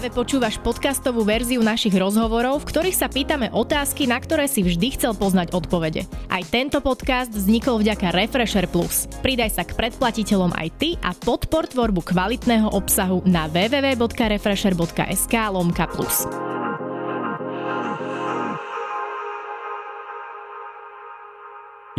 Práve počúvaš podcastovú verziu našich rozhovorov, v ktorých sa pýtame otázky, na ktoré si vždy chcel poznať odpovede. Aj tento podcast vznikol vďaka Refresher Plus. Pridaj sa k predplatiteľom aj ty a podpor tvorbu kvalitného obsahu na www.refresher.sk lomka plus.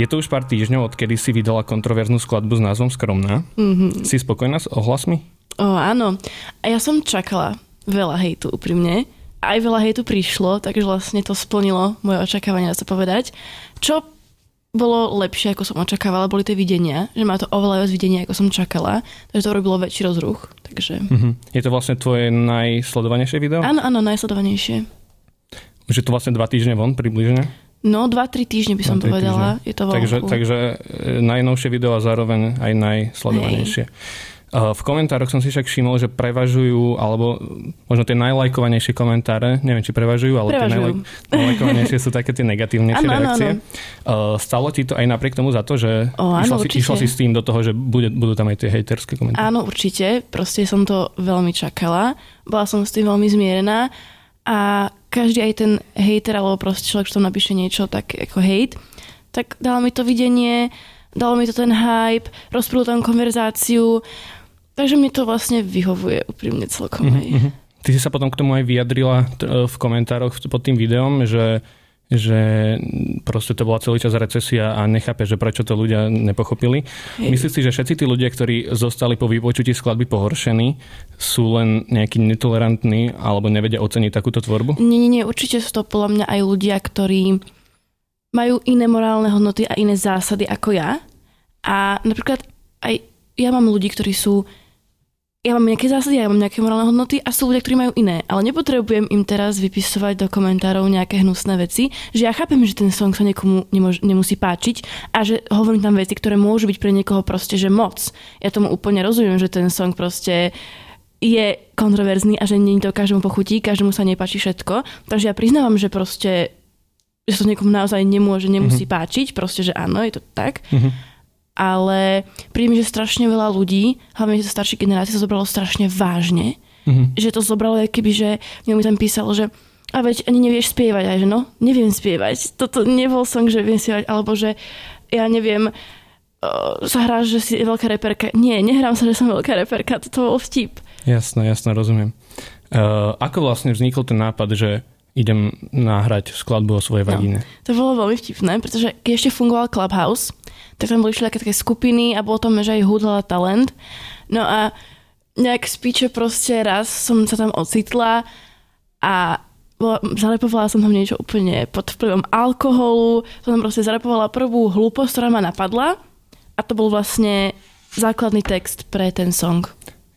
Je to už pár týždňov, odkedy si vydala kontroverznú skladbu s názvom Skromná. Mm-hmm. Si spokojná s ohlasmi? O, áno. A ja som čakala veľa hejtu úprimne. Aj veľa hejtu prišlo, takže vlastne to splnilo moje očakávania, dá sa povedať. Čo bolo lepšie, ako som očakávala, boli tie videnia, že má to oveľa viac videnia, ako som čakala, takže to robilo väčší rozruch. Takže... Uh-huh. Je to vlastne tvoje najsledovanejšie video? Áno, áno, najsledovanejšie. Už je to vlastne dva týždne von približne? No, 2-3 týždne by som povedala. Týždne. Je to takže, takže e, najnovšie video a zároveň aj najsledovanejšie. Hej. V komentároch som si však všimol, že prevažujú, alebo možno tie najlajkovanejšie komentáre, neviem, či prevažujú, ale prevažujú. tie najlaj, najlajkovanejšie sú také tie negatívnejšie ano, reakcie. Ano, ano. Stalo ti to aj napriek tomu za to, že o, áno, išla, si, išla si s tým do toho, že bude, budú tam aj tie hejterské komentáre? Áno, určite. Proste som to veľmi čakala. Bola som s tým veľmi zmierená a každý aj ten hejter, alebo proste človek, čo tam napíše niečo tak ako hejt, tak dalo mi to videnie, dalo mi to ten hype, rozprúl tam konverzáciu, Takže mi to vlastne vyhovuje úprimne celkom. Mm-hmm. Ty si sa potom k tomu aj vyjadrila t- v komentároch pod tým videom, že že proste to bola celý čas recesia a nechápe, že prečo to ľudia nepochopili. Hej. Myslíš si, že všetci tí ľudia, ktorí zostali po vypočutí skladby pohoršení, sú len nejakí netolerantní alebo nevedia oceniť takúto tvorbu? Nie, nie, nie, určite sú to podľa mňa aj ľudia, ktorí majú iné morálne hodnoty a iné zásady ako ja. A napríklad aj ja mám ľudí, ktorí sú ja mám nejaké zásady, ja mám nejaké morálne hodnoty a sú ľudia, ktorí majú iné. Ale nepotrebujem im teraz vypisovať do komentárov nejaké hnusné veci, že ja chápem, že ten song sa niekomu nemož, nemusí páčiť a že hovorím tam veci, ktoré môžu byť pre niekoho proste, že moc. Ja tomu úplne rozumiem, že ten song proste je kontroverzný a že nie to každému pochutí, každému sa nepáči všetko. Takže ja priznávam, že proste že to niekomu naozaj nemôže, nemusí mm-hmm. páčiť, proste, že áno, je to tak. Mm-hmm ale príjem, že strašne veľa ľudí, hlavne že staršie generácie, sa zobralo strašne vážne. Mm-hmm. Že to zobralo, keby, že mi tam písalo, že a veď ani nevieš spievať, aj že no, neviem spievať. Toto nebol song, že viem spievať, alebo že ja neviem, uh, sa hráš, že si veľká reperka. Nie, nehrám sa, že som veľká reperka, toto bol vtip. Jasné, jasné, rozumiem. Uh, ako vlastne vznikol ten nápad, že idem nahrať skladbu o svojej vagíne? No, to bolo veľmi vtipné, pretože keď ešte fungoval Clubhouse, tak tam boli všelijaké také skupiny a bolo tam, že aj hudla talent. No a nejak spíče proste raz som sa tam ocitla a zarepovala som tam niečo úplne pod vplyvom alkoholu, som tam proste zarepovala prvú hlúposť, ktorá ma napadla a to bol vlastne základný text pre ten song.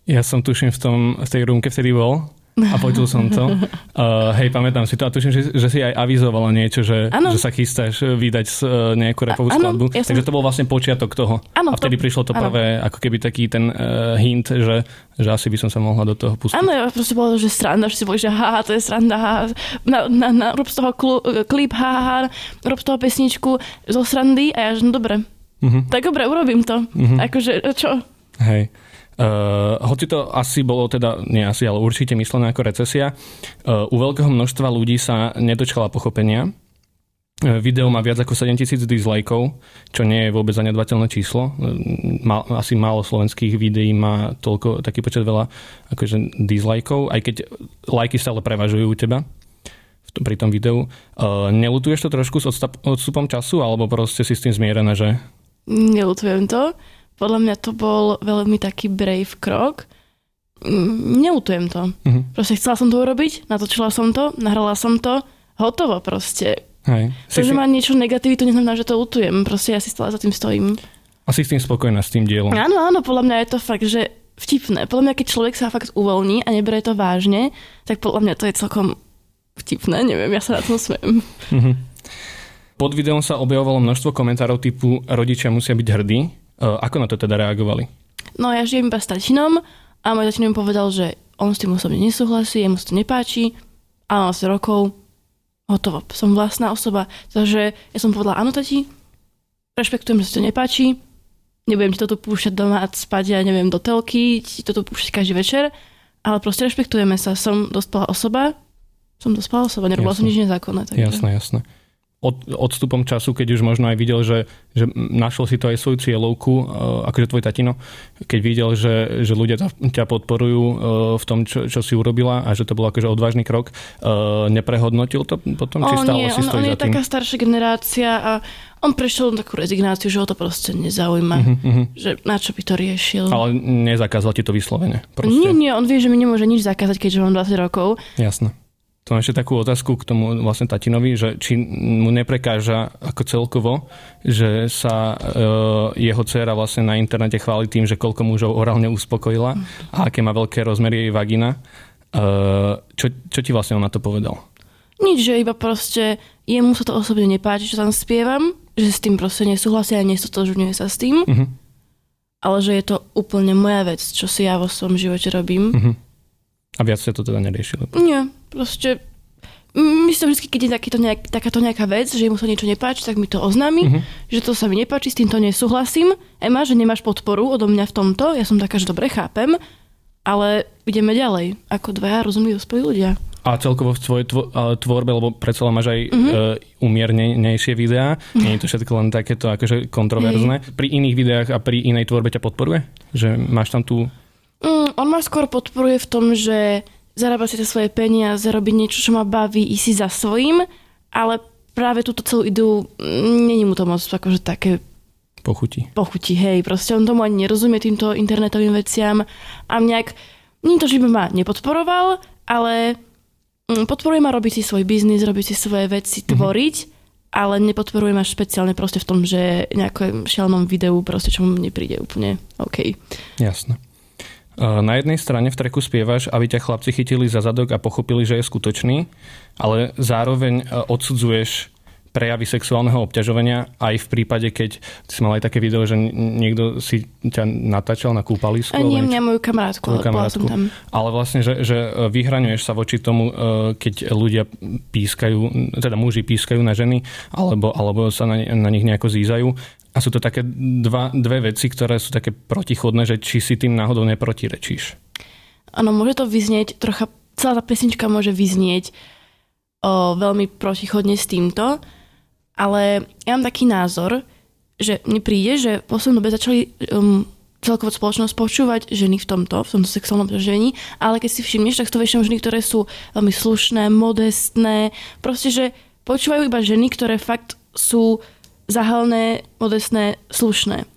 Ja som tuším v, tom, v tej rúmke vtedy bol a počul som to. Uh, hej, pamätám si to a tuším, že, že si aj avizovala niečo, že, že sa chystáš vydať uh, nejakú repovú ano, skladbu. Ja som... Takže to bol vlastne počiatok toho. Ano, a vtedy to... prišlo to ano. prvé, ako keby taký ten uh, hint, že, že asi by som sa mohla do toho pustiť. Áno, ja proste bolo, že sranda, že si boli, že haha, to je sranda, haha, na, na, na, rob z toho klu, klip, haha, rob z toho pesničku zo srandy a ja, že no dobre. Uh-huh. Tak dobre, urobím to. Uh-huh. Akože, čo? Hej. Uh, hoci to asi bolo teda, nie asi, ale určite myslené ako recesia, uh, u veľkého množstva ľudí sa nedočkala pochopenia. Uh, video má viac ako 7000 dislikeov, čo nie je vôbec zanedbateľné číslo. Mal, asi málo slovenských videí má toľko, taký počet veľa akože dislikeov, aj keď lajky stále prevažujú u teba pri tom videu. Uh, nelutuješ to trošku s odstupom času, alebo proste si s tým zmierená, že... Nelutujem to. Podľa mňa to bol veľmi taký brave krok. Mm, neutujem to. Uh-huh. Proste chcela som to urobiť, natočila som to, nahrala som to, hotovo proste. Hej. To, že si... má niečo negatív, to neznamená, že to lutujem. Proste ja si stále za tým stojím. A si s tým spokojná, s tým dielom? Áno, áno, podľa mňa je to fakt, že vtipné. Podľa mňa, keď človek sa fakt uvoľní a neberie to vážne, tak podľa mňa to je celkom vtipné. Neviem, ja sa na tom smejem. Uh-huh. Pod videom sa objavovalo množstvo komentárov typu rodičia musia byť hrdí, ako na to teda reagovali? No ja žijem iba s tatinom a môj tatino mi povedal, že on s tým osobne nesúhlasí, jemu sa to nepáči a mám asi rokov, hotovo, som vlastná osoba. Takže ja som povedala, áno tati, rešpektujem, že sa to nepáči, nebudem ti toto púšťať doma a spať, ja neviem, do telky, ti toto púšťať každý večer, ale proste rešpektujeme sa. Som dospelá osoba, som dospelá osoba, nerobila som nič nezákonné. Takže... Jasné, jasné od, odstupom času, keď už možno aj videl, že, že našiel si to aj svoju cieľovku, e, akože tvoj tatino, keď videl, že, že ľudia ťa podporujú e, v tom, čo, čo si urobila a že to bol akože odvážny krok, e, neprehodnotil to potom, či stále nie, si on, stojí on za je taká staršia generácia a on prešiel takú rezignáciu, že ho to proste nezaujíma. Uh-huh, uh-huh. Že na čo by to riešil. Ale nezakázal ti to vyslovene? Proste. Nie, nie, on vie, že mi nemôže nič zakázať, keďže mám 20 rokov. Jasné. To mám ešte takú otázku k tomu vlastne tatinovi, že či mu neprekáža ako celkovo, že sa e, jeho dcera vlastne na internete chváli tým, že koľko mužov orálne uspokojila a aké má veľké rozmery jej vagina. E, čo, čo ti vlastne on na to povedal? Nič, že iba proste jemu sa to osobne nepáči, čo tam spievam, že s tým proste nesúhlasia a nestotožňuje sa s tým. Uh-huh. Ale že je to úplne moja vec, čo si ja vo svojom živote robím. Uh-huh. A viac sa to teda neriešilo? Nie, proste myslím vždy, keď je takýto nejak, takáto nejaká vec, že mu sa niečo nepáči, tak mi to oznámi, uh-huh. že to sa mi nepáči, s týmto nesúhlasím. Ema, že nemáš podporu odo mňa v tomto, ja som taká, že dobre chápem, ale ideme ďalej, ako dvaja rozumí dospelí ľudia. A celkovo v tvojej tvorbe, lebo predsa máš aj uh-huh. uh, umiernejšie videá, uh-huh. nie je to všetko len takéto akože kontroverzné. Uh-huh. Pri iných videách a pri inej tvorbe ťa podporuje? Že máš tam tú... Mm, on ma skôr podporuje v tom, že zarábať si tie svoje peniaze, robiť niečo, čo ma baví, ísť si za svojím, ale práve túto celú idú, mm, není mu to moc akože také pochutí. Pochutí, hej, proste on tomu ani nerozumie týmto internetovým veciam a nejak, nie to, že by ma nepodporoval, ale mm, podporuje ma robiť si svoj biznis, robiť si svoje veci, mm-hmm. tvoriť, ale nepodporuje ma špeciálne proste v tom, že nejakom šialenom videu proste, čo mu nepríde úplne OK. Jasné. Na jednej strane v treku spievaš, aby ťa chlapci chytili za zadok a pochopili, že je skutočný, ale zároveň e, odsudzuješ prejavy sexuálneho obťažovania aj v prípade, keď si mal aj také video, že niekto si ťa natáčal na kúpalisku. A nie mňa, moju kamarátku, ale kamarátku. tam. Ale vlastne, že, že vyhraňuješ sa voči tomu, e, keď ľudia pískajú, teda muži pískajú na ženy, alebo, alebo sa na, na nich nejako zízajú. A sú to také dva, dve veci, ktoré sú také protichodné, že či si tým náhodou neprotirečíš. Áno, môže to vyznieť trocha, celá tá pesnička môže vyznieť o, veľmi protichodne s týmto, ale ja mám taký názor, že mne príde, že v poslednom dobe začali um, celkovo spoločnosť počúvať ženy v tomto, v tomto sexuálnom prežení, ale keď si všimneš, tak to väčšinou ženy, ktoré sú veľmi slušné, modestné, proste, že počúvajú iba ženy, ktoré fakt sú zahalné, modestné, slušné.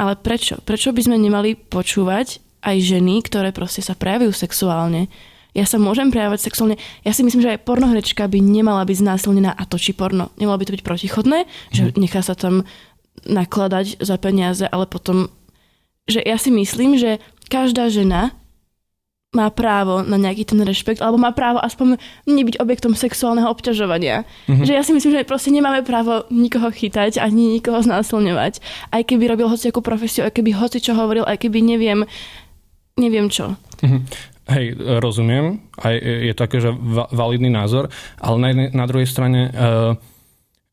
Ale prečo? Prečo by sme nemali počúvať aj ženy, ktoré proste sa prejavujú sexuálne? Ja sa môžem prejavovať sexuálne. Ja si myslím, že aj pornohrečka by nemala byť znásilnená a točí porno. Nemalo by to byť protichodné, mm. že mhm. nechá sa tam nakladať za peniaze, ale potom, že ja si myslím, že každá žena má právo na nejaký ten rešpekt, alebo má právo aspoň nebyť objektom sexuálneho obťažovania. Mm-hmm. Že ja si myslím, že proste nemáme právo nikoho chytať ani nikoho znásilňovať. Aj keby robil hoci akú profesiu, aj keby hoci čo hovoril, aj keby neviem, neviem čo. Mm-hmm. Hej, rozumiem. Aj je to akože validný názor, ale na, na druhej strane uh,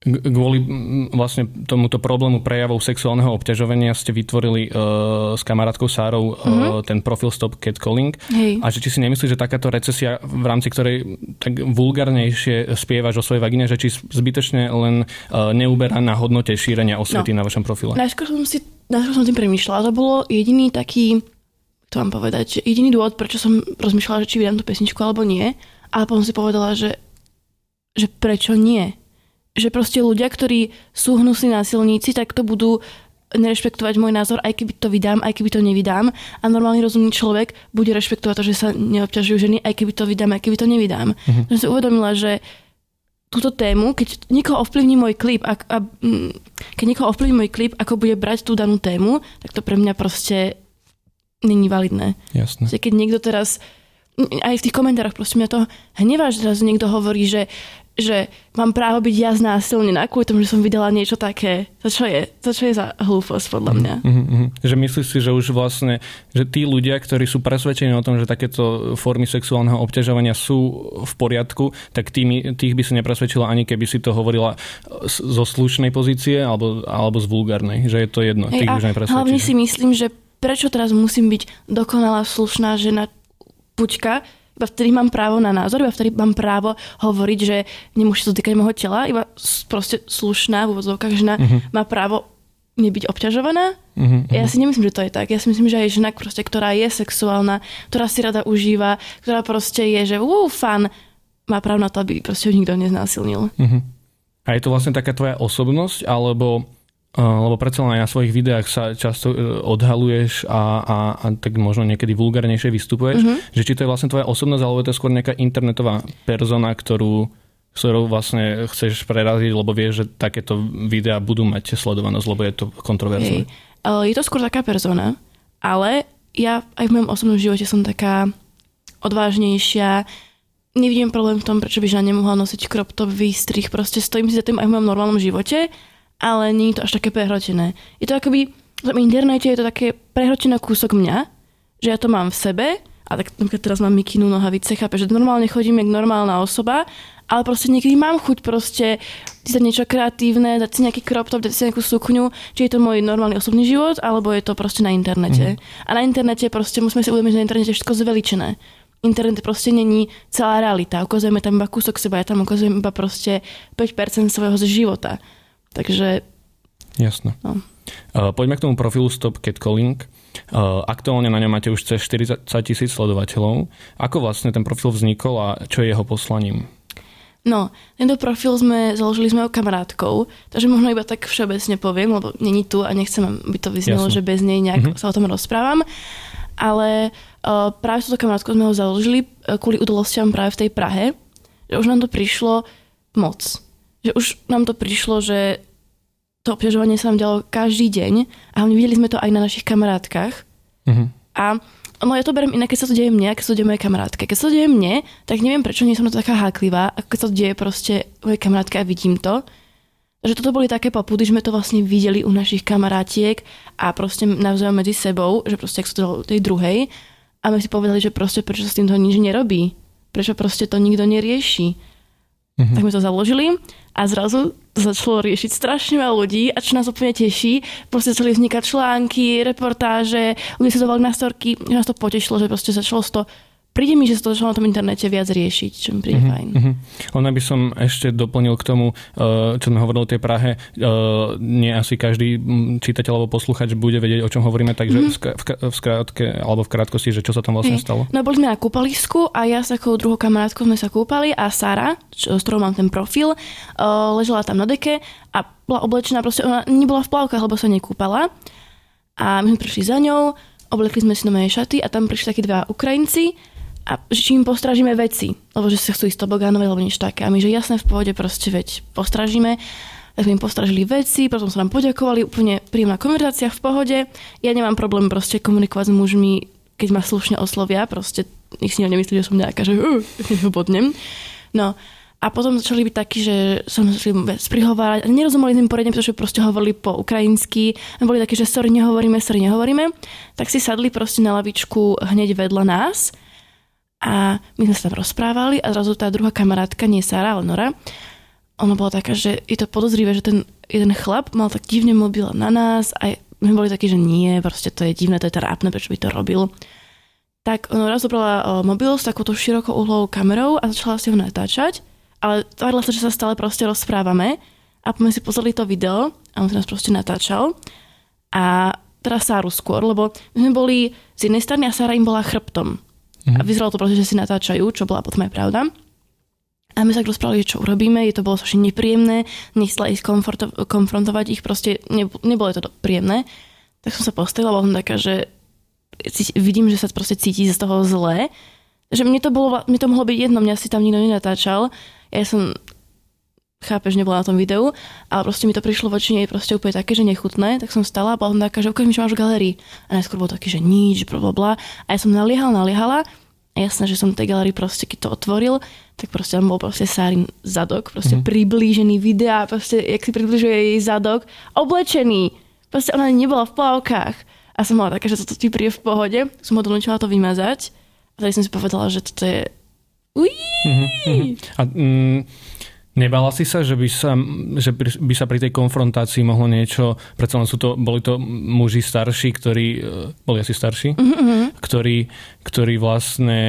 kvôli vlastne tomuto problému prejavov sexuálneho obťažovania ste vytvorili uh, s kamarátkou Sárou uh, mm-hmm. ten profil Stop Catcalling. Hej. A že či si nemyslíš, že takáto recesia, v rámci ktorej tak vulgárnejšie spievaš o svojej vagine, že či zbytočne len uh, neuberá na hodnote šírenia osvety no. na vašom profile? Najskôr som si najskôr som tým premýšľala. To bolo jediný taký, to vám povedať, že jediný dôvod, prečo som rozmýšľala, že či vydám tú pesničku alebo nie. Ale potom si povedala, že, že prečo nie že proste ľudia, ktorí sú hnusní násilníci, tak to budú nerešpektovať môj názor, aj keby to vydám, aj keby to nevydám. A normálny rozumný človek bude rešpektovať to, že sa neobťažujú ženy, aj keby to vydám, aj keby to nevydám. Uh-huh. Som si uvedomila, že túto tému, keď niekoho ovplyvní môj klip, a, a, keď niekoho ovplyvní môj klip, ako bude brať tú danú tému, tak to pre mňa proste není validné. Jasné. Keď niekto teraz aj v tých komentároch proste mňa to hnevá, že teraz niekto hovorí, že že mám právo byť ja znásilnená kvôli tomu, že som videla niečo také. To čo je? To čo je za hlúposť podľa mňa? Mm-hmm. Že myslíš si, že už vlastne, že tí ľudia, ktorí sú presvedčení o tom, že takéto formy sexuálneho obťažovania sú v poriadku, tak tými, tých by si nepresvedčila ani keby si to hovorila zo slušnej pozície alebo, alebo z vulgárnej. Že je to jedno. Hey, tých už Hlavne si myslím, že prečo teraz musím byť dokonalá slušná žena pučka, iba vtedy mám právo na názor, iba vtedy mám právo hovoriť, že nemôžete sa dotýkať môjho tela, iba proste slušná v úvodzovkách žena uh-huh. má právo nebyť obťažovaná. Uh-huh. Ja si nemyslím, že to je tak. Ja si myslím, že aj žena, proste, ktorá je sexuálna, ktorá si rada užíva, ktorá proste je, že ú, fan, má právo na to, aby proste ho nikto neznásilnil. Uh-huh. A je to vlastne taká tvoja osobnosť, alebo lebo predsa len aj na svojich videách sa často e, odhaluješ a, a, a tak možno niekedy vulgárnejšie vystupuješ, mm-hmm. že či to je vlastne tvoja osobnosť, alebo je to skôr nejaká internetová persona, ktorú, ktorou vlastne chceš preraziť, lebo vieš, že takéto videá budú mať sledovanosť, lebo je to kontroverzné. Hey. Je to skôr taká persona, ale ja aj v mojom osobnom živote som taká odvážnejšia, nevidím problém v tom, prečo by žena nemohla nosiť crop top, výstrih, proste stojím si za tým aj v mojom normálnom živote ale nie je to až také prehrotené. Je to akoby, v internete je to také prehrotený kúsok mňa, že ja to mám v sebe, a tak napríklad teraz mám mikinu, nohavice, chápe, že normálne chodím jak normálna osoba, ale proste niekedy mám chuť proste dať niečo kreatívne, dať si nejaký crop top, dať si nejakú sukňu, či je to môj normálny osobný život, alebo je to proste na internete. Mm. A na internete proste musíme si uvedomiť, že na internete je všetko zveličené. Internet proste není celá realita. Ukazujeme tam iba kúsok seba, ja tam ukazujem iba proste 5% svojho života. Takže... Jasné. No. Uh, poďme k tomu profilu Stop Catcalling. Uh, aktuálne na ňom máte už cez 40 tisíc sledovateľov. Ako vlastne ten profil vznikol a čo je jeho poslaním? No, tento profil sme založili s mojou kamarátkou, takže možno iba tak všeobecne poviem, lebo není tu a nechcem, aby to vyznelo, že bez nej nejak mm-hmm. sa o tom rozprávam. Ale uh, práve s touto kamarátkou sme ho založili uh, kvôli udalostiam práve v tej Prahe, že už nám to prišlo moc. Že už nám to prišlo, že to obťažovanie sa nám dialo každý deň a videli sme to aj na našich kamarátkach. Uh-huh. A no ja to beriem inak, keď sa to deje mne, keď sa to deje mojej kamarátke. Keď sa to deje mne, tak neviem, prečo nie som to taká háklivá, ako keď sa to deje proste mojej kamarátke a vidím to. Že toto boli také popudy, že sme to vlastne videli u našich kamarátiek a proste navzájom medzi sebou, že proste ak sa to tej druhej a my si povedali, že proste prečo sa s týmto nič nerobí. Prečo proste to nikto nerieši. Uh-huh. Tak sme to založili a zrazu začalo riešiť strašne veľa ľudí a čo nás úplne teší, proste začali vznikať články, reportáže, ľudia sa dovali na storky, že nás to potešilo, že proste začalo to príde mi, že sa to začalo na tom internete viac riešiť, čo mi príde mm-hmm, fajn. Mm-hmm. Len aby som ešte doplnil k tomu, eh, čo sme hovorili o tej Prahe, eh, nie asi každý čítateľ alebo posluchač bude vedieť, o čom hovoríme, takže mm-hmm. v skrátke, alebo v krátkosti, že čo sa tam vlastne stalo? No boli sme na kúpalisku a ja s takou druhou kamarátkou sme sa kúpali a Sara, čo, s ktorou mám ten profil, eh, ležela tam na deke a bola oblečená, proste ona nebola v plavkách, lebo sa nekúpala. A my sme prišli za ňou, oblekli sme si nové šaty a tam prišli takí dva Ukrajinci a či im postražíme veci, lebo že sa chcú ísť tobogánovať alebo niečo také. A my, že jasné v pohode, proste veď postražíme. Tak sme im postražili veci, potom sa nám poďakovali, úplne príjemná konverzácia v pohode. Ja nemám problém proste komunikovať s mužmi, keď ma slušne oslovia, proste nech si nemyslí, že som nejaká, že uh, bodnem. No, a potom začali byť takí, že som vec prihovárať a nerozumeli sme poriadne, pretože proste hovorili po ukrajinsky. A boli takí, že sorry, nehovoríme, sorry, nehovoríme. Tak si sadli proste na lavičku hneď vedľa nás a my sme sa tam rozprávali a zrazu tá druhá kamarátka, nie Sara, ale Nora, ona bola taká, že je to podozrivé, že ten jeden chlap mal tak divne mobil na nás a my boli takí, že nie, proste to je divné, to je trápne, prečo by to robil. Tak ona raz zobrala mobil s takouto širokou uhlou kamerou a začala si ho natáčať, ale tvárila sa, že sa stále proste rozprávame a potom si pozreli to video a on sa nás proste natáčal a teraz Sáru skôr, lebo my sme boli z jednej strany a Sára im bola chrbtom. Mm-hmm. A vyzeralo to proste, že si natáčajú, čo bola potom aj pravda. A my sa tak rozprávali, čo urobíme, je to bolo strašne nepríjemné, nechcela ísť komforto- konfrontovať ich, proste ne, nebolo to príjemné. Tak som sa postavila, bola som taká, že vidím, že sa proste cíti z toho zlé. Že mne to, bolo, mne to mohlo byť jedno, mňa si tam nikto nenatáčal. Ja som chápeš, nebola na tom videu, ale proste mi to prišlo voči nej proste úplne také, že nechutné, tak som stala a bola som taká, že ukáž mi, čo máš v galérii. A najskôr bolo taký, že nič, bla, bla, bla. A ja som naliehal, naliehala a jasné, že som tej galérii proste, keď to otvoril, tak proste tam bol proste Sárin zadok, proste mm-hmm. priblížený videa, proste, jak si približuje jej zadok, oblečený. Proste ona nebola v plavkách. A som mala také, že toto ti príde v pohode. Som ho donúčila to vymazať. A tady som si povedala, že toto je... Ují! Mm-hmm. A mm, Nebala si sa, že by sa, že by sa pri tej konfrontácii mohlo niečo, predsa len sú to, boli to muži starší, ktorí, e, boli asi starší, mm-hmm. ktorí, ktorí vlastne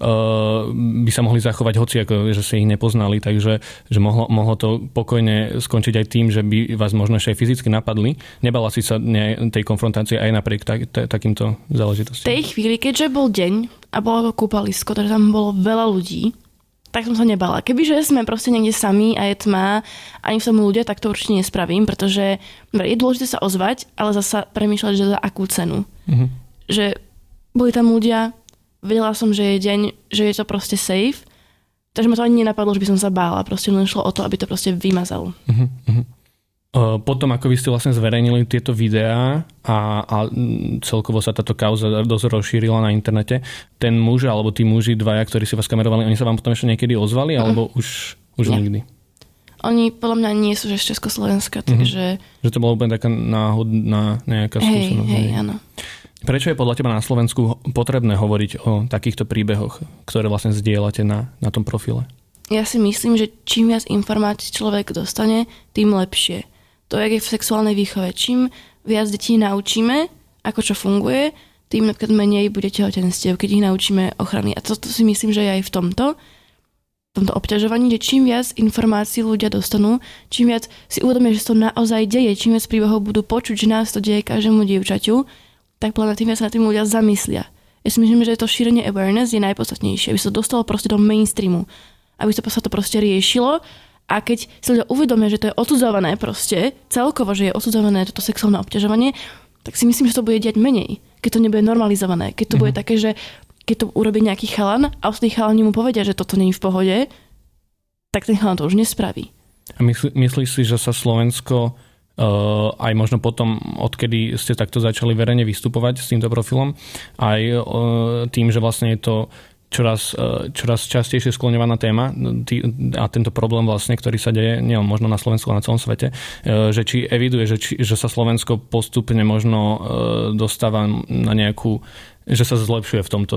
uh, by sa mohli zachovať hoci, ako, že si ich nepoznali, takže že mohlo, mohlo to pokojne skončiť aj tým, že by vás možno ešte aj fyzicky napadli. Nebala si sa ne, tej konfrontácie aj napriek tak, t- takýmto záležitostiam? V tej chvíli, keďže bol deň a bolo to kúpalisko, takže tam bolo veľa ľudí, tak som sa nebala. Kebyže sme proste niekde sami a je tma, ani som ľudia, tak to určite nespravím, pretože je dôležité sa ozvať, ale zasa premýšľať, že za akú cenu. Mm-hmm. Že boli tam ľudia, vedela som, že je deň, že je to proste safe, takže ma to ani nenapadlo, že by som sa bála. Proste len šlo o to, aby to proste vymazal. Mm-hmm. Potom, ako vy ste vlastne zverejnili tieto videá a, a celkovo sa táto kauza dosť rozšírila na internete, ten muž alebo tí muži dvaja, ktorí si vás kamerovali, oni sa vám potom ešte niekedy ozvali, alebo už, už nikdy? Oni podľa mňa nie sú že z Československa, mhm. takže... Mm-hmm. Že to bolo úplne taká náhodná nejaká hej, skúsenosť. Hej, áno. Prečo je podľa teba na Slovensku potrebné hovoriť o takýchto príbehoch, ktoré vlastne zdieľate na, na tom profile? Ja si myslím, že čím viac informácií človek dostane, tým lepšie to je v sexuálnej výchove. Čím viac detí naučíme, ako čo funguje, tým napríklad menej bude tehotenstiev, keď ich naučíme ochrany. A toto si myslím, že je aj v tomto, v tomto obťažovaní, že čím viac informácií ľudia dostanú, čím viac si uvedomia, že sa to naozaj deje, čím viac príbehov budú počuť, že nás to deje každému dievčaťu, tak podľa tým viac sa na tým ľudia zamyslia. Ja si myslím, že to šírenie awareness je najpodstatnejšie, aby sa to dostalo proste do mainstreamu, aby sa to proste riešilo a keď si ľudia uvedomia, že to je odsudzované proste, celkovo, že je odsudzované toto sexuálne obťažovanie, tak si myslím, že to bude diať menej, keď to nebude normalizované. Keď to mm-hmm. bude mhm. také, že keď to urobí nejaký chalan a ostatní chalani mu povedia, že toto je v pohode, tak ten chalan to už nespraví. A myslí, myslíš si, že sa Slovensko Uh, aj možno potom, odkedy ste takto začali verejne vystupovať s týmto profilom, aj uh, tým, že vlastne je to čoraz, e, čoraz častejšie skloňovaná téma a tento problém vlastne, ktorý sa deje nie možno na Slovensku, ale na celom svete, e, že či eviduje, že, či, že sa Slovensko postupne možno e, dostáva na nejakú, že sa zlepšuje v tomto.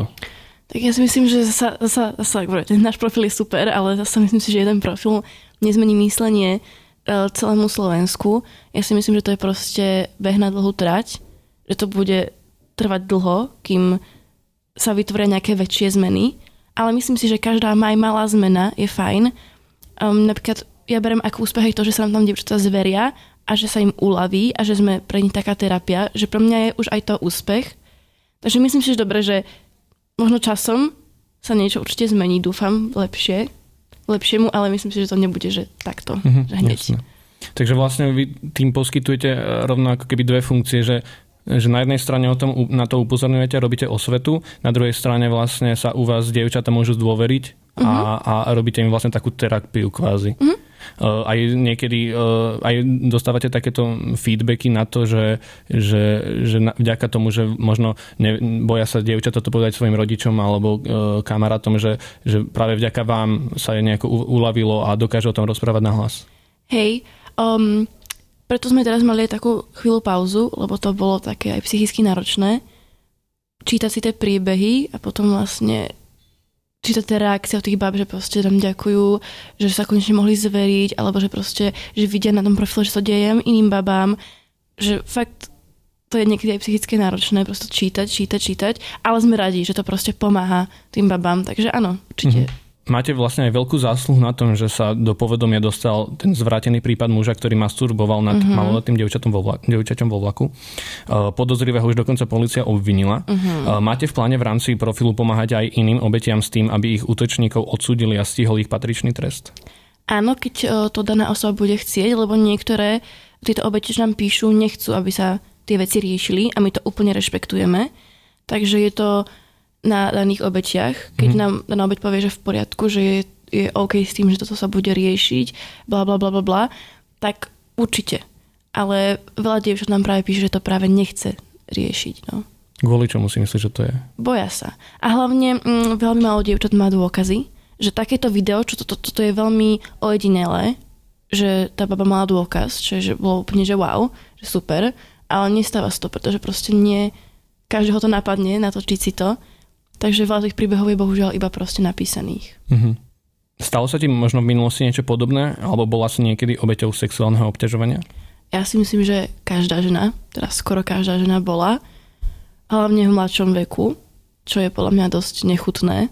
Tak ja si myslím, že sa, sa, sa ten náš profil je super, ale zase myslím si, že jeden profil nezmení myslenie celému Slovensku. Ja si myslím, že to je proste beh na dlhú trať, že to bude trvať dlho, kým sa vytvoria nejaké väčšie zmeny, ale myslím si, že každá aj malá zmena je fajn. Um, napríklad ja berem ako úspech aj to, že sa nám tam dievčatá zveria a že sa im uľaví a že sme pre nich taká terapia, že pre mňa je už aj to úspech. Takže myslím si, že dobre, že možno časom sa niečo určite zmení, dúfam, lepšie, lepšiemu, ale myslím si, že to nebude, že takto, mm-hmm, že hneď. Jasne. Takže vlastne vy tým poskytujete rovno ako keby dve funkcie, že že na jednej strane o tom, na to upozorňujete, robíte osvetu, na druhej strane vlastne sa u vás dievčata môžu zdôveriť uh-huh. a, mhm. a robíte im vlastne takú terapiu kvázi. Uh-huh. Uh, aj niekedy uh, aj dostávate takéto feedbacky na to, že, že, že na, vďaka tomu, že možno ne, boja sa dievčata to povedať svojim rodičom alebo uh, kamarátom, že, že práve vďaka vám sa je nejako uľavilo a dokáže o tom rozprávať na hlas. Hej, um, preto sme teraz mali aj takú chvíľu pauzu, lebo to bolo také aj psychicky náročné. Čítať si tie príbehy a potom vlastne čítať tie reakcie od tých bab, že proste tam ďakujú, že sa konečne mohli zveriť, alebo že proste, že vidia na tom profile, že to dejem iným babám, že fakt to je niekedy aj psychicky náročné, proste čítať, čítať, čítať, ale sme radi, že to proste pomáha tým babám, takže áno, určite. Mm-hmm máte vlastne aj veľkú zásluhu na tom, že sa do povedomia dostal ten zvrátený prípad muža, ktorý masturboval nad mm-hmm. maloletým devčatom vo vlaku, devčaťom vo vlaku. Podozrivého už dokonca policia obvinila. Mm-hmm. Máte v pláne v rámci profilu pomáhať aj iným obetiam s tým, aby ich útočníkov odsúdili a stihol ich patričný trest? Áno, keď to daná osoba bude chcieť, lebo niektoré tieto obete, nám píšu, nechcú, aby sa tie veci riešili a my to úplne rešpektujeme. Takže je to na daných obetiach, keď mm. nám daná obeť povie, že v poriadku, že je, je OK s tým, že toto sa bude riešiť, bla bla bla bla bla, tak určite. Ale veľa dievčat nám práve píše, že to práve nechce riešiť. No. Kvôli čomu si myslíš, že to je? Boja sa. A hlavne mm, veľmi málo dievčat má dôkazy, že takéto video, čo toto to, to, to je veľmi ojedinelé, že tá baba mala dôkaz, čo je, že bolo úplne, že wow, že super, ale nestáva sa to, pretože proste nie každého to napadne natočiť si to Takže veľa tých príbehov je bohužiaľ iba proste napísaných. Uh-huh. Stalo sa ti možno v minulosti niečo podobné, alebo bola si niekedy obeťou sexuálneho obťažovania? Ja si myslím, že každá žena, teraz skoro každá žena bola, hlavne v mladšom veku, čo je podľa mňa dosť nechutné,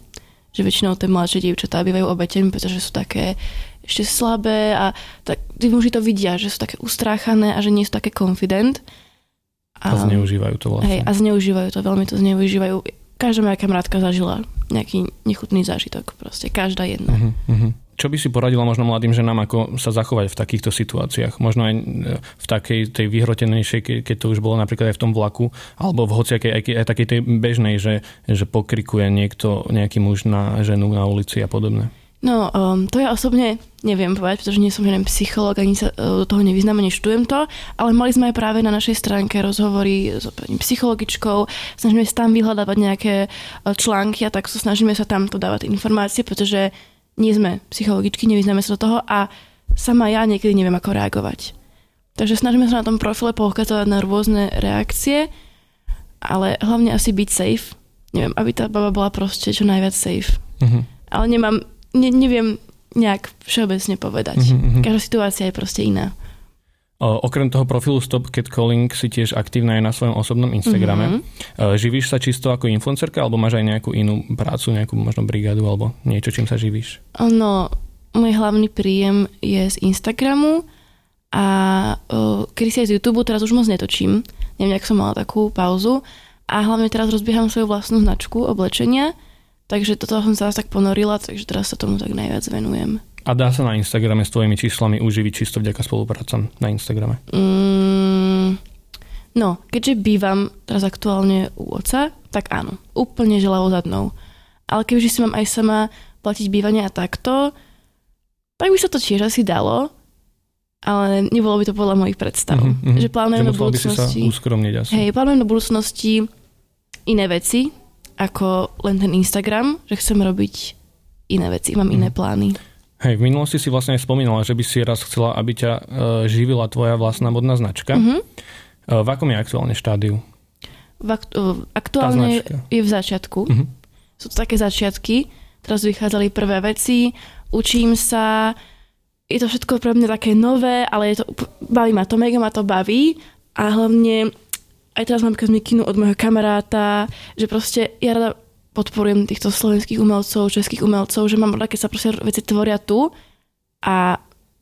že väčšinou tie mladšie dievčatá bývajú obeťami, pretože sú také ešte slabé a tak tí muži to vidia, že sú také ustráchané a že nie sú také confident. A, a zneužívajú to vlastne. Hej, a zneužívajú to, veľmi to zneužívajú. Každá moja kamarátka zažila nejaký nechutný zážitok, proste každá jedna. Uh-huh, uh-huh. Čo by si poradila možno mladým ženám, ako sa zachovať v takýchto situáciách? Možno aj e, v takej tej vyhrotenejšej, keď to už bolo napríklad aj v tom vlaku, alebo v hociakej aj, aj takej tej bežnej, že, že pokrikuje niekto, nejaký muž na ženu na ulici a podobne. No, um, to ja osobne neviem povedať, pretože nie som žiaden psychológ, ani sa uh, do toho nevyznám, ani študujem to, ale mali sme aj práve na našej stránke rozhovory s pani psychologičkou, snažíme sa tam vyhľadávať nejaké uh, články a tak sa snažíme sa tam to dávať informácie, pretože nie sme psychologičky, nevyznáme sa do toho a sama ja niekedy neviem, ako reagovať. Takže snažíme sa na tom profile poukazovať na rôzne reakcie, ale hlavne asi byť safe. Neviem, aby tá baba bola proste čo najviac safe. Uh-huh. Ale nemám ne, neviem nejak všeobecne povedať. Mm-hmm. Každá situácia je proste iná. Okrem toho profilu Stop Catcalling si tiež aktívna aj na svojom osobnom Instagrame. Mm-hmm. Živíš sa čisto ako influencerka alebo máš aj nejakú inú prácu, nejakú možno brigádu alebo niečo, čím sa živíš? No, môj hlavný príjem je z Instagramu a uh, kedy si aj z YouTube, teraz už moc netočím. Neviem, jak som mala takú pauzu. A hlavne teraz rozbieham svoju vlastnú značku oblečenia, Takže toto som sa tak ponorila, takže teraz sa tomu tak najviac venujem. A dá sa na Instagrame s tvojimi číslami uživiť čisto vďaka spoluprácam na Instagrame? Mm, no, keďže bývam teraz aktuálne u oca, tak áno, úplne želavo zadnou. Ale keďže si mám aj sama platiť bývanie a takto, tak by sa to tiež asi dalo, ale nebolo by to podľa mojich predstav. Mm-hmm, že plánujem do budúcnosti... By si sa asi. Hej, plánujem do budúcnosti iné veci, ako len ten Instagram, že chcem robiť iné veci, mám mm. iné mhm. plány. Hej, v minulosti si vlastne aj spomínala, že by si raz chcela, aby ťa uh, živila tvoja vlastná modná značka. Mm-hmm. Uh, v akom je aktuálne štádiu? V aktu- uh, aktuálne je v začiatku. Mm-hmm. Sú to také začiatky. Teraz vychádzali prvé veci, učím sa, je to všetko pre mňa také nové, ale je to, baví ma to, mega ma to baví a hlavne aj teraz mám mikinu od môjho kamaráta, že proste ja rada podporujem týchto slovenských umelcov, českých umelcov, že mám rada, keď sa proste veci tvoria tu a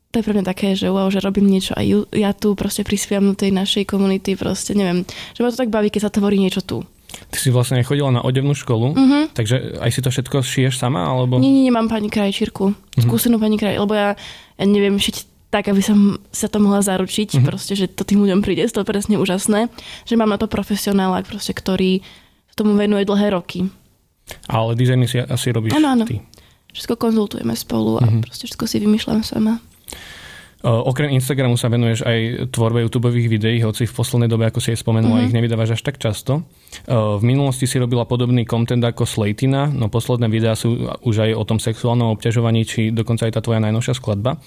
to je pre mňa také, že wow, že robím niečo a ja tu proste prispievam do tej našej komunity, proste neviem, že ma to tak baví, keď sa tvorí niečo tu. Ty si vlastne chodila na odevnú školu, uh-huh. takže aj si to všetko šiješ sama, alebo? Nie, nie, nemám pani krajčírku, uh-huh. skúsenú pani kraj, lebo ja, ja neviem šiť tak, aby som sa to mohla zaručiť, mm-hmm. proste, že to tým ľuďom príde, to je presne úžasné, že mám na to profesionála, proste, ktorý tomu venuje dlhé roky. Ale dizajny si asi robíš ano, ano. ty. Všetko konzultujeme spolu a mm-hmm. proste všetko si vymýšľam sama. Okrem Instagramu sa venuješ aj tvorbe YouTube videí, hoci v poslednej dobe, ako si jej spomenula, mm-hmm. ich nevydávaš až tak často. V minulosti si robila podobný content ako Slatina, no posledné videá sú už aj o tom sexuálnom obťažovaní, či dokonca aj tá tvoja najnovšia skladba.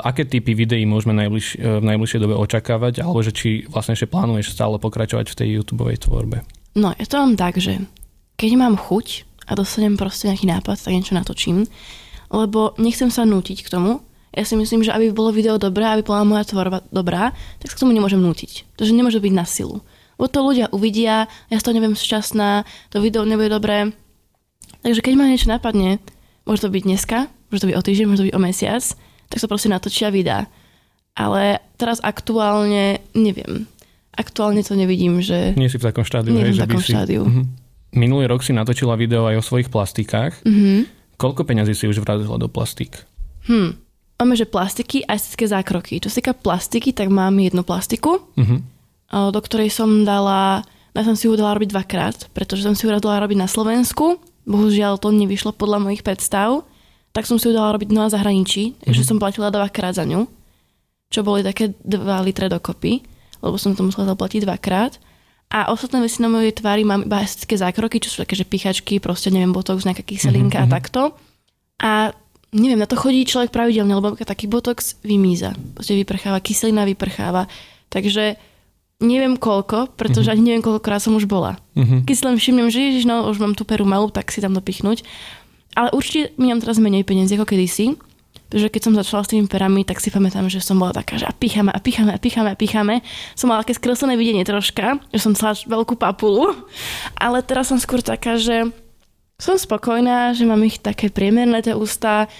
Aké typy videí môžeme najbliž, v najbližšej dobe očakávať, alebo že či vlastne ešte plánuješ stále pokračovať v tej YouTube tvorbe? No, ja to mám tak, že keď mám chuť a dostanem proste nejaký nápad, tak niečo natočím, lebo nechcem sa nútiť k tomu, ja si myslím, že aby bolo video dobré, aby bola moja tvorba dobrá, tak sa k tomu nemôžem nútiť. Takže nemôže byť na silu. Lebo to ľudia uvidia, ja z toho neviem šťastná, to video nebude dobré. Takže keď ma niečo napadne, môže to byť dneska, môže to byť o týždeň, môže to byť o mesiac, tak sa proste natočia videa. Ale teraz aktuálne neviem. Aktuálne to nevidím, že... Nie si v takom štádiu. Nie hej, v takom si... štádiu. Uh-huh. Minulý rok si natočila video aj o svojich plastikách. Uh-huh. Koľko peňazí si už vrazila do plastik? Hm, Máme, že plastiky a estetické zákroky. Čo sa týka plastiky, tak mám jednu plastiku, uh-huh. do ktorej som dala, ja som si ju dala robiť dvakrát, pretože som si ju dala robiť na Slovensku. Bohužiaľ to nevyšlo podľa mojich predstav. Tak som si ju dala robiť na zahraničí, uh-huh. že som platila dvakrát za ňu, čo boli také 2 litre dokopy, lebo som to musela zaplatiť dvakrát. A ostatné veci na mojej tvári mám iba estetické zákroky, čo sú také, že pichačky, proste neviem, botox, nejaká kyselinka uh-huh. a takto. A neviem, na to chodí človek pravidelne, lebo taký botox vymíza. Proste vyprcháva, kyselina vyprcháva. Takže neviem koľko, pretože mm-hmm. ani neviem, koľkokrát som už bola. Mm-hmm. Keď si len všimnem, že ježiš, no už mám tú peru malú, tak si tam dopichnúť. Ale určite minám teraz menej peniazy ako kedysi, pretože keď som začala s tými perami, tak si pamätám, že som bola taká, že a picháme, a picháme, a picháme, a picháme. Som mala také skreslené videnie troška, že som chcela veľkú papulu, ale teraz som skôr taká, že som spokojná, že mám ich také priemerné tie ústa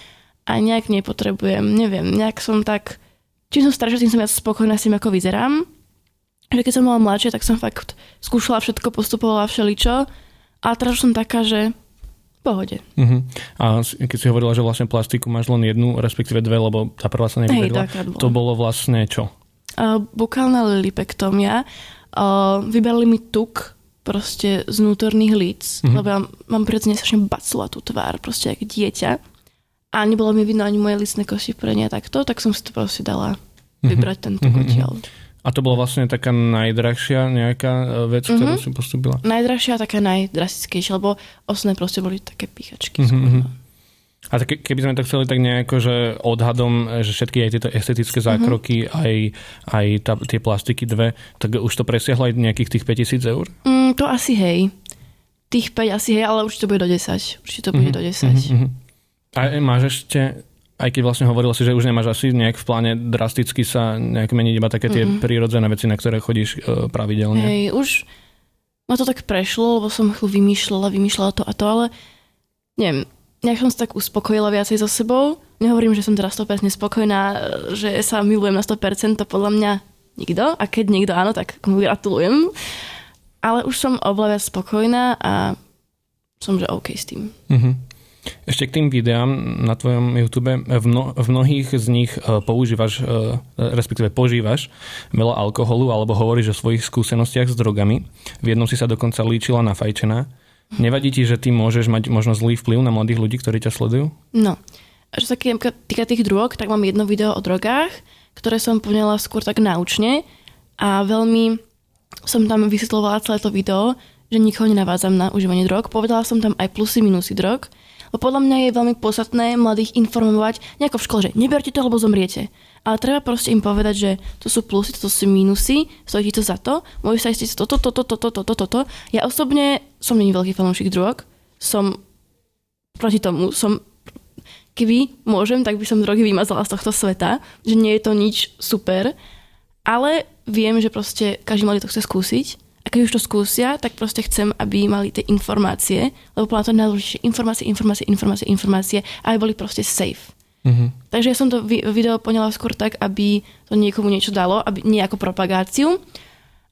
a nejak nepotrebujem, neviem, nejak som tak, čím som staršia, tým som viac spokojná s tým, ako vyzerám. Že keď som bola mladšia, tak som fakt skúšala všetko, postupovala všeličo, a teraz som taká, že pohode. Uh-huh. A keď si hovorila, že vlastne plastiku máš len jednu, respektíve dve, lebo tá prvá sa nevyvedla, to bolo vlastne čo? Uh, bukálna lipektomia. Uh, vyberali mi tuk proste z vnútorných líc, uh-huh. lebo ja mám prirodzene strašne tú tvár, proste ako dieťa. A nebolo mi vidno ani moje licné kosti pre ne takto, tak som si to proste dala mhm. vybrať uh-huh. tento uh-huh. A to bola vlastne taká najdrahšia nejaká e, vec, mm-hmm. ktorú si postupila? Najdrahšia a taká najdrastickejšia, lebo osné proste boli také píchačky. Mm-hmm. A tak keby sme to chceli tak nejako, že odhadom, že všetky aj tieto estetické mhm. zákroky, mm-hmm. aj, aj tá, tie plastiky dve, tak už to presiahlo aj nejakých tých 5000 eur? Mm, to asi hej. Tých 5 asi hej, ale určite to bude do 10. Určite to bude mm-hmm. do 10. Mm-hmm. A máš ešte aj keď vlastne hovoril si, že už nemáš asi nejak v pláne drasticky sa nejak meniť iba také tie mm-hmm. prírodzené veci, na ktoré chodíš e, pravidelne. Hej, už ma to tak prešlo, lebo som chvíľu vymýšľala, vymýšľala to a to, ale neviem, nejak som sa tak uspokojila viacej so sebou. Nehovorím, že som teraz 100% spokojná, e, že sa milujem na 100%, to podľa mňa nikto. A keď niekto áno, tak mu gratulujem. Ale už som viac spokojná a som že OK s tým. Mm-hmm. Ešte k tým videám na tvojom YouTube, v, mno, v mnohých z nich e, používaš, e, respektíve požívaš veľa alkoholu alebo hovoríš o svojich skúsenostiach s drogami. V jednom si sa dokonca líčila na fajčená. Nevadí ti, že ty môžeš mať možno zlý vplyv na mladých ľudí, ktorí ťa sledujú? No, čo sa týka tých drog, tak mám jedno video o drogách, ktoré som poňala skôr tak náučne a veľmi som tam vysvetlovala celé to video, že nikoho nenavádzam na užívanie drog. Povedala som tam aj plusy, minusy drog Lebo podľa mňa je veľmi podstatné mladých informovať nejako v škole, že neberte to, lebo zomriete. Ale treba proste im povedať, že to sú plusy, to sú minusy, stojí to za to, môžu sa toto, toto, toto, toto, toto, toto. Ja osobne som není veľký fanúšik drog, som proti tomu, som keby môžem, tak by som drogy vymazala z tohto sveta, že nie je to nič super, ale viem, že proste každý mladý to chce skúsiť a keď už to skúsia, tak proste chcem, aby mali tie informácie, lebo podľa to najdôležitejšie informácie, informácie, informácie, informácie, aby boli proste safe. Mm-hmm. Takže ja som to video poňala skôr tak, aby to niekomu niečo dalo, aby nie ako propagáciu.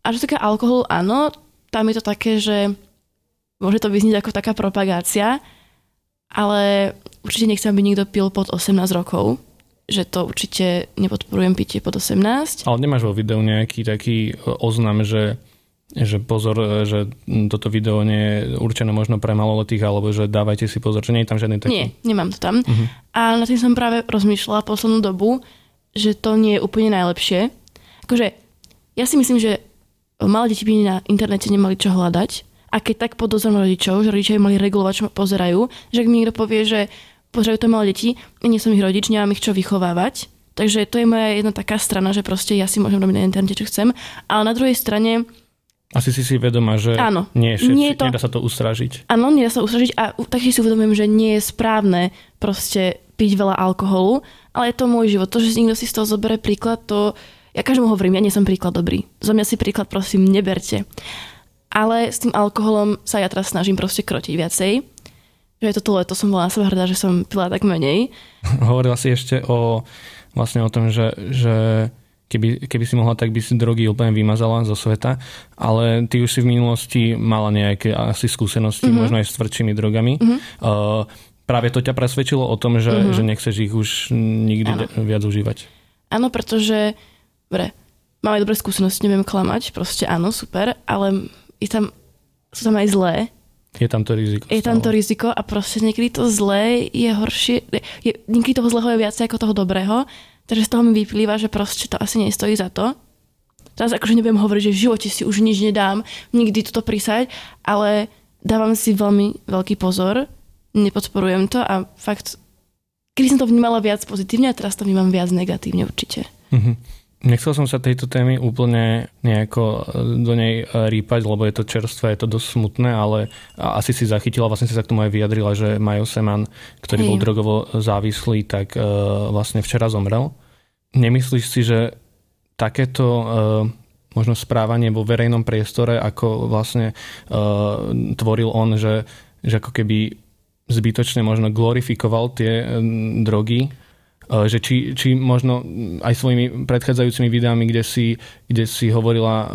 A čo týka alkoholu, áno, tam je to také, že môže to vyznieť ako taká propagácia, ale určite nechcem, aby niekto pil pod 18 rokov, že to určite nepodporujem pitie pod 18. Ale nemáš vo videu nejaký taký oznam, že že pozor, že toto video nie je určené možno pre maloletých, alebo že dávajte si pozor, že nie je tam žiadny taký. Nie, nemám to tam. Uh-huh. A na tým som práve rozmýšľala poslednú dobu, že to nie je úplne najlepšie. Akože, ja si myslím, že malé deti by na internete nemali čo hľadať. A keď tak podozrám rodičov, že rodičia mali regulovať, čo pozerajú, že ak mi niekto povie, že pozerajú to malé deti, nie som ich rodič, nemám ich čo vychovávať. Takže to je moja jedna taká strana, že proste ja si môžem robiť na internete, čo chcem. Ale na druhej strane, asi si si vedomá, že áno, nie, všetci, nie to, nedá sa to ustražiť. Áno, nedá sa ustražiť a taktiež si uvedomujem, že nie je správne proste piť veľa alkoholu, ale je to môj život. To, že niekto si z toho zoberie príklad, to ja každému hovorím, ja nie som príklad dobrý. Zo mňa si príklad prosím neberte. Ale s tým alkoholom sa ja teraz snažím proste krotiť viacej. Že toto leto som bola na seba hrdá, že som pila tak menej. Hovorila si ešte o vlastne o tom, že, že keby, keby si mohla, tak by si drogy úplne vymazala zo sveta, ale ty už si v minulosti mala nejaké asi skúsenosti, mm-hmm. možno aj s tvrdšími drogami. Mm-hmm. Uh, práve to ťa presvedčilo o tom, že, mm-hmm. že nechceš ich už nikdy ano. viac užívať. Áno, pretože, dobre, máme dobré skúsenosti, neviem klamať, proste áno, super, ale je tam, sú tam aj zlé. Je tam to riziko. Je tam to riziko a proste niekedy to zlé je horšie, je, niekedy toho zlého je viac ako toho dobrého Takže z toho mi vyplýva, že proste to asi nestojí za to. Teraz akože nebudem hovoriť, že v živote si už nič nedám, nikdy toto prísať, ale dávam si veľmi veľký pozor, nepodporujem to a fakt, kedy som to vnímala viac pozitívne a teraz to vnímam viac negatívne určite. Mm-hmm. Nechcel som sa tejto témy úplne nejako e, do nej e, rýpať, lebo je to čerstvé, je to dosť smutné, ale asi si zachytila, vlastne si sa k tomu aj vyjadrila, že Majo Seman, ktorý Hej. bol drogovo závislý, tak uh, vlastne včera zomrel. Nemyslíš si, že takéto možno správanie vo verejnom priestore, ako vlastne tvoril on, že, že ako keby zbytočne možno glorifikoval tie drogy, Eh, že či, či možno aj svojimi predchádzajúcimi videami, kde si, kde si hovorila eh,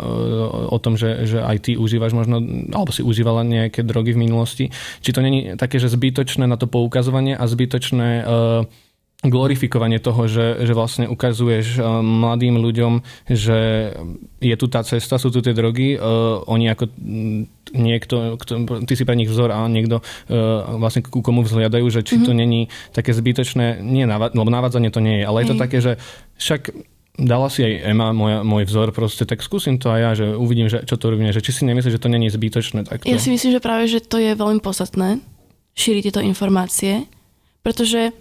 o tom, že, že aj ty užívaš možno, alebo si užívala nejaké drogy v minulosti, či to není také, že zbytočné na to poukazovanie a zbytočné uh, glorifikovanie toho, že, že vlastne ukazuješ uh, mladým ľuďom, že je tu tá cesta, sú tu tie drogy, uh, oni ako mm, niekto, kto, ty si pre nich vzor a niekto uh, vlastne ku komu vzhliadajú, že či mm-hmm. to mhm. není také zbytočné, nie, lebo navádzanie to nie je, ale je to také, že však dala si aj Ema, moja, môj vzor, proste, tak skúsim to aj ja, že uvidím, že čo to robíme, že či si nemyslíš, že to není zbytočné. Takto. Ja si myslím, že práve, že to je veľmi podstatné, šíriť tieto informácie, pretože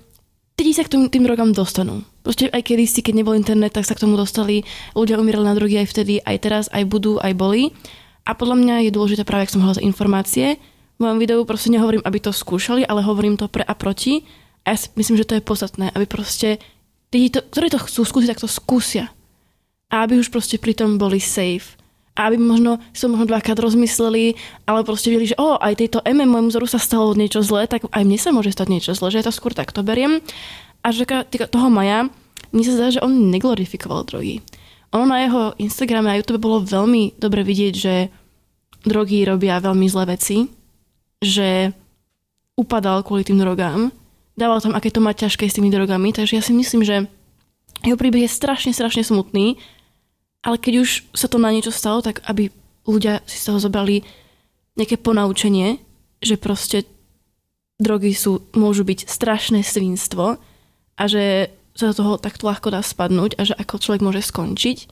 tí sa k tým, tým drogám dostanú. Proste aj kedy si, keď nebol internet, tak sa k tomu dostali. Ľudia umírali na drogy aj vtedy, aj teraz, aj budú, aj boli. A podľa mňa je dôležité práve, ak som hovorila informácie. V mojom videu proste nehovorím, aby to skúšali, ale hovorím to pre a proti. A ja si myslím, že to je podstatné, aby proste tí, to, ktorí to chcú skúsiť, tak to skúsia. A aby už proste pri tom boli safe aby možno som možno dvakrát rozmysleli, ale proste videli, že o, aj tejto MM môjmu vzoru sa stalo niečo zlé, tak aj mne sa môže stať niečo zlé, že ja to skôr takto beriem. A že toho Maja, mne sa zdá, že on neglorifikoval drogy. Ono na jeho Instagrame a YouTube bolo veľmi dobre vidieť, že drogy robia veľmi zlé veci, že upadal kvôli tým drogám, dával tam, aké to má ťažké s tými drogami, takže ja si myslím, že jeho príbeh je strašne, strašne smutný ale keď už sa to na niečo stalo, tak aby ľudia si z toho zobrali nejaké ponaučenie, že proste drogy sú, môžu byť strašné svinstvo a že sa do toho takto ľahko dá spadnúť a že ako človek môže skončiť.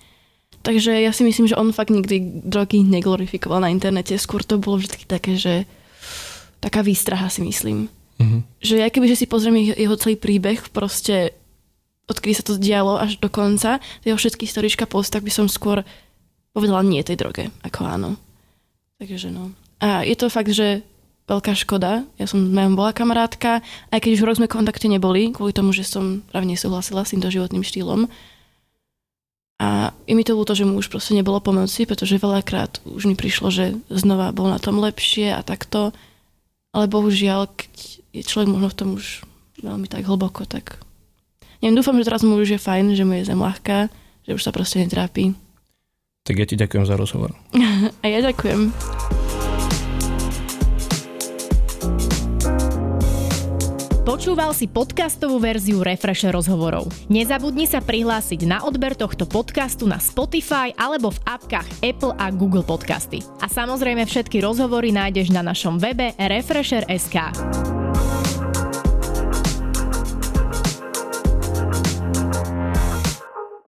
Takže ja si myslím, že on fakt nikdy drogy neglorifikoval na internete. Skôr to bolo vždy také, že taká výstraha si myslím. Mm-hmm. Že ja keby že si pozriem jeho celý príbeh, proste odkedy sa to dialo až do konca, jeho všetky storička post, tak by som skôr povedala nie tej droge, ako áno. Takže no. A je to fakt, že veľká škoda. Ja som mojom bola kamarátka, aj keď už rok sme kontakte neboli, kvôli tomu, že som práve nesúhlasila s týmto životným štýlom. A mi to že mu už proste nebolo pomoci, pretože veľakrát už mi prišlo, že znova bol na tom lepšie a takto. Ale bohužiaľ, keď je človek možno v tom už veľmi tak hlboko, tak Neviem, dúfam, že teraz mu už je fajn, že mu je zem ľahká, že už sa proste netrápi. Tak ja ti ďakujem za rozhovor. A ja ďakujem. Počúval si podcastovú verziu Refresher rozhovorov. Nezabudni sa prihlásiť na odber tohto podcastu na Spotify alebo v apkách Apple a Google Podcasty. A samozrejme všetky rozhovory nájdeš na našom webe Refresher.sk.